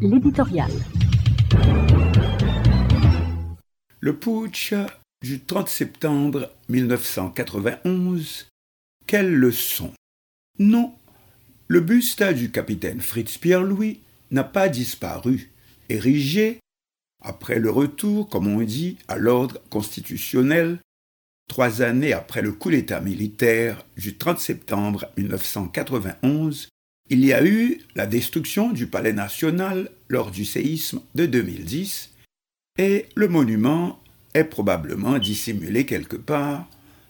l'éditorial. Le putsch du 30 septembre 1991, quelle leçon. Non, le buste du capitaine Fritz Pierre-Louis n'a pas disparu, érigé, après le retour, comme on dit, à l'ordre constitutionnel, trois années après le coup d'État militaire du 30 septembre 1991, il y a eu la destruction du Palais national lors du séisme de 2010 et le monument est probablement dissimulé quelque part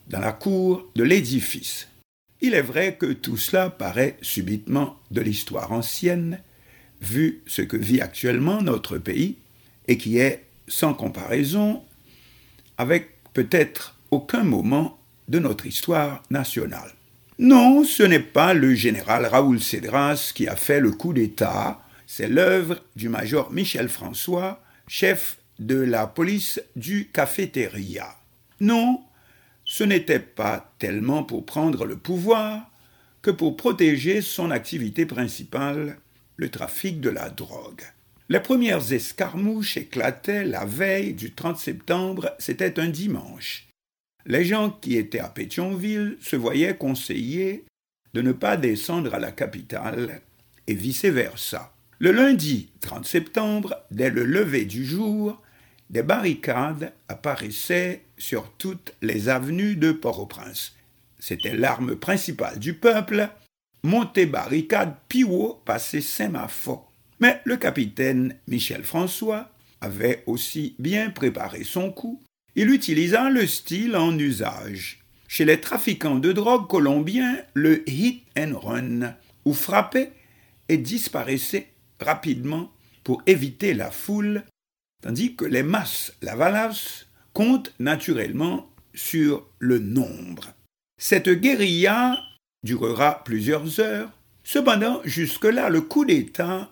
dans la cour de l'édifice. Il est vrai que tout cela paraît subitement de l'histoire ancienne, vu ce que vit actuellement notre pays et qui est, sans comparaison, avec peut-être aucun moment de notre histoire nationale. Non, ce n'est pas le général Raoul Cédras qui a fait le coup d'État, c'est l'œuvre du major Michel François, chef de la police du cafétéria. Non, ce n'était pas tellement pour prendre le pouvoir que pour protéger son activité principale, le trafic de la drogue. Les premières escarmouches éclataient la veille du 30 septembre, c'était un dimanche les gens qui étaient à Pétionville se voyaient conseiller de ne pas descendre à la capitale et vice-versa. Le lundi 30 septembre, dès le lever du jour, des barricades apparaissaient sur toutes les avenues de Port-au-Prince. C'était l'arme principale du peuple, monter barricade Piwo passé Saint-Mafo. Mais le capitaine Michel François avait aussi bien préparé son coup il utilisa le style en usage. Chez les trafiquants de drogue colombiens, le hit and run, où frapper et disparaissait rapidement pour éviter la foule, tandis que les masses lavalas comptent naturellement sur le nombre. Cette guérilla durera plusieurs heures. Cependant, jusque-là, le coup d'État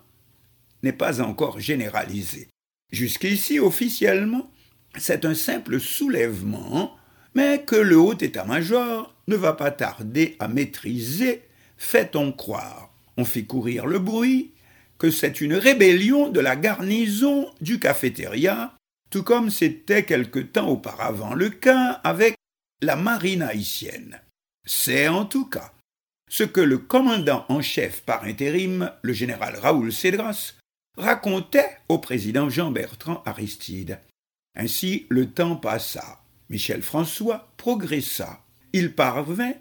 n'est pas encore généralisé. Jusqu'ici, officiellement, c'est un simple soulèvement, mais que le haut état-major ne va pas tarder à maîtriser, fait-on croire. On fait courir le bruit que c'est une rébellion de la garnison du cafétéria, tout comme c'était quelque temps auparavant le cas avec la marine haïtienne. C'est en tout cas ce que le commandant en chef par intérim, le général Raoul Cédras, racontait au président Jean-Bertrand Aristide. Ainsi le temps passa. Michel François progressa. Il parvint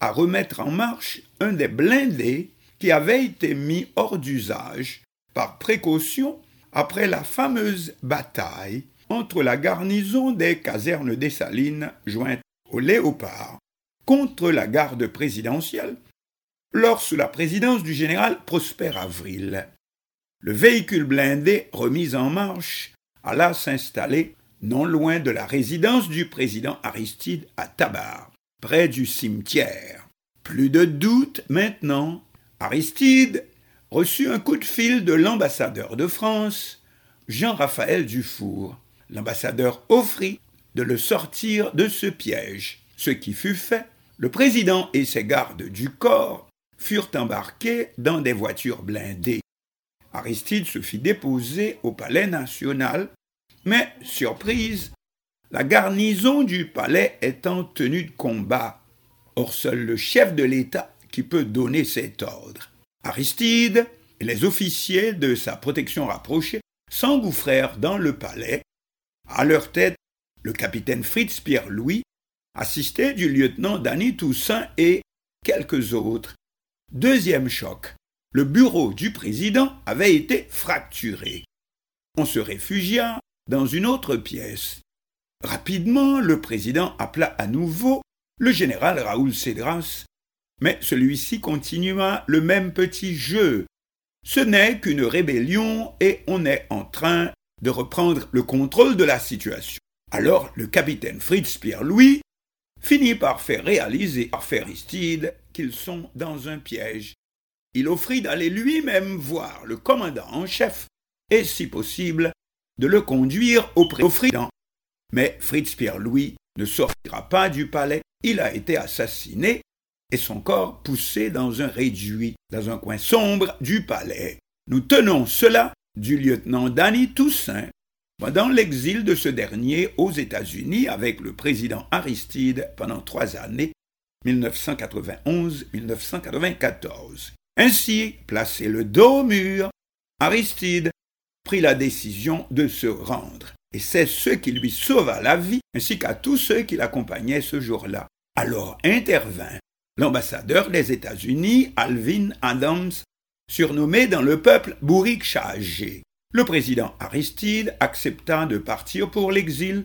à remettre en marche un des blindés qui avait été mis hors d'usage par précaution après la fameuse bataille entre la garnison des casernes des Salines jointe au Léopard contre la garde présidentielle lors sous la présidence du général Prosper Avril. Le véhicule blindé remis en marche alla s'installer non loin de la résidence du président Aristide à Tabar, près du cimetière. Plus de doute maintenant, Aristide reçut un coup de fil de l'ambassadeur de France, Jean-Raphaël Dufour. L'ambassadeur offrit de le sortir de ce piège, ce qui fut fait. Le président et ses gardes du corps furent embarqués dans des voitures blindées. Aristide se fit déposer au palais national, mais, surprise, la garnison du palais est en tenue de combat. Or seul le chef de l'État qui peut donner cet ordre. Aristide et les officiers de sa protection rapprochée s'engouffrèrent dans le palais. À leur tête, le capitaine Fritz Pierre-Louis, assisté du lieutenant Danny Toussaint et quelques autres. Deuxième choc. Le bureau du président avait été fracturé. On se réfugia dans une autre pièce. Rapidement, le président appela à nouveau le général Raoul Cédras, mais celui-ci continua le même petit jeu. Ce n'est qu'une rébellion et on est en train de reprendre le contrôle de la situation. Alors le capitaine Fritz Pierre-Louis finit par faire réaliser à Ferristide qu'ils sont dans un piège. Il offrit d'aller lui-même voir le commandant en chef et, si possible, de le conduire auprès président. Mais Fritz Pierre-Louis ne sortira pas du palais. Il a été assassiné et son corps poussé dans un réduit, dans un coin sombre du palais. Nous tenons cela du lieutenant Danny Toussaint pendant l'exil de ce dernier aux États-Unis avec le président Aristide pendant trois années, 1991-1994. Ainsi, placé le dos au mur, Aristide prit la décision de se rendre. Et c'est ce qui lui sauva la vie, ainsi qu'à tous ceux qui l'accompagnaient ce jour-là. Alors intervint l'ambassadeur des États-Unis, Alvin Adams, surnommé dans le peuple Bourrique Chagé. Le président Aristide accepta de partir pour l'exil.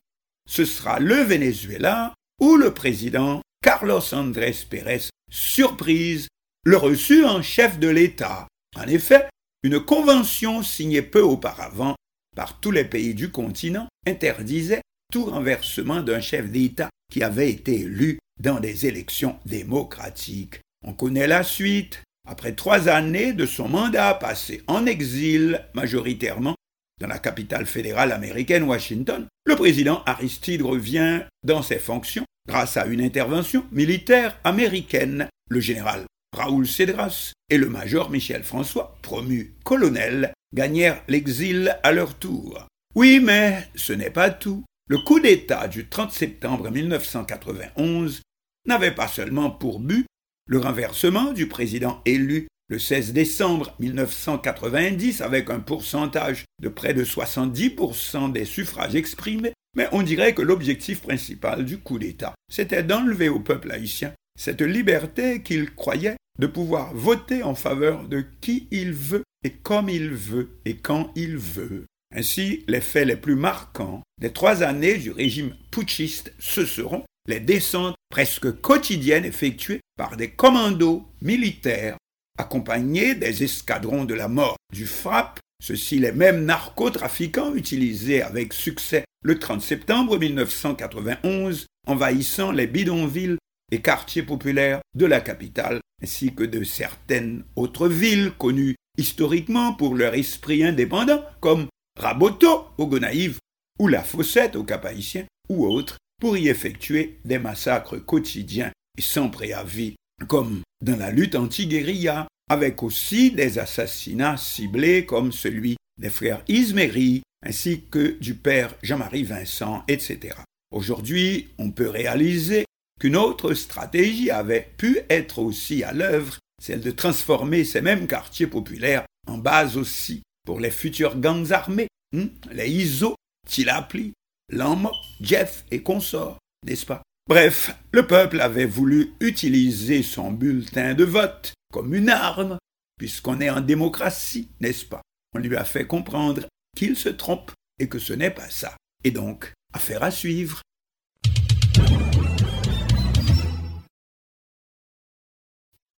Ce sera le Venezuela où le président Carlos Andrés Pérez, surprise, le reçut en chef de l'État. En effet, une convention signée peu auparavant par tous les pays du continent interdisait tout renversement d'un chef d'État qui avait été élu dans des élections démocratiques. On connaît la suite. Après trois années de son mandat passé en exil, majoritairement dans la capitale fédérale américaine Washington, le président Aristide revient dans ses fonctions grâce à une intervention militaire américaine. Le général Raoul Cedras et le major Michel François, promu colonel, gagnèrent l'exil à leur tour. Oui, mais ce n'est pas tout. Le coup d'État du 30 septembre 1991 n'avait pas seulement pour but le renversement du président élu le 16 décembre 1990 avec un pourcentage de près de 70% des suffrages exprimés, mais on dirait que l'objectif principal du coup d'État, c'était d'enlever au peuple haïtien cette liberté qu'il croyait de pouvoir voter en faveur de qui il veut et comme il veut et quand il veut. Ainsi, les faits les plus marquants des trois années du régime putschiste, ce seront les descentes presque quotidiennes effectuées par des commandos militaires accompagnés des escadrons de la mort du FRAP, ceux-ci les mêmes narcotrafiquants utilisés avec succès le 30 septembre 1991, envahissant les bidonvilles et quartiers populaires de la capitale, ainsi que de certaines autres villes connues historiquement pour leur esprit indépendant, comme Raboto au Gonaïve ou La Fossette au Cap Haïtien ou autres, pour y effectuer des massacres quotidiens et sans préavis, comme dans la lutte anti-guérilla, avec aussi des assassinats ciblés comme celui des frères Isméry ainsi que du père Jean-Marie Vincent, etc. Aujourd'hui, on peut réaliser qu'une autre stratégie avait pu être aussi à l'œuvre, celle de transformer ces mêmes quartiers populaires en base aussi pour les futurs gangs armés, hein, les ISO, Tilapli, Lammo, Jeff et consorts, n'est-ce pas? Bref, le peuple avait voulu utiliser son bulletin de vote comme une arme, puisqu'on est en démocratie, n'est-ce pas? On lui a fait comprendre qu'il se trompe et que ce n'est pas ça. Et donc, affaire à suivre.